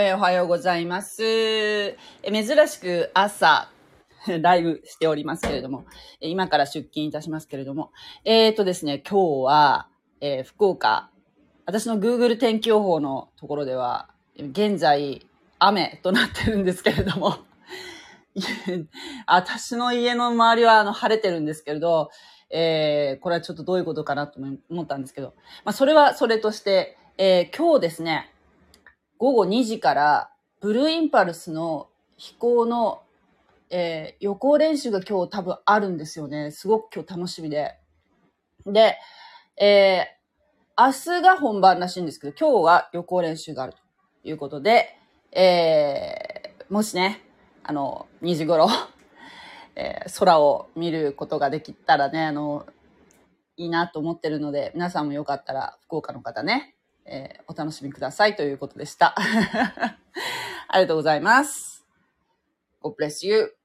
えーおはようございます。え珍しく朝、ライブしておりますけれども、今から出勤いたしますけれども、えーとですね、今日は、えー福岡、私の Google 天気予報のところでは、現在、雨となってるんですけれども、私の家の周りはあの晴れてるんですけれど、えーこれはちょっとどういうことかなと思ったんですけど、まあ、それはそれとして、えー今日ですね、午後2時から、ブルーインパルスの飛行の、えー予行練習が今日多分あるんですよね。すごく今日楽しみで。で、えー明日が本番らしいんですけど、今日は予行練習があるということで、えーもしね、あの、2時頃、えー空を見ることができたらね、あの、いいなと思ってるので、皆さんもよかったら、福岡の方ね、えーお楽しみくださいということでした。ありがとうございます。God bless you.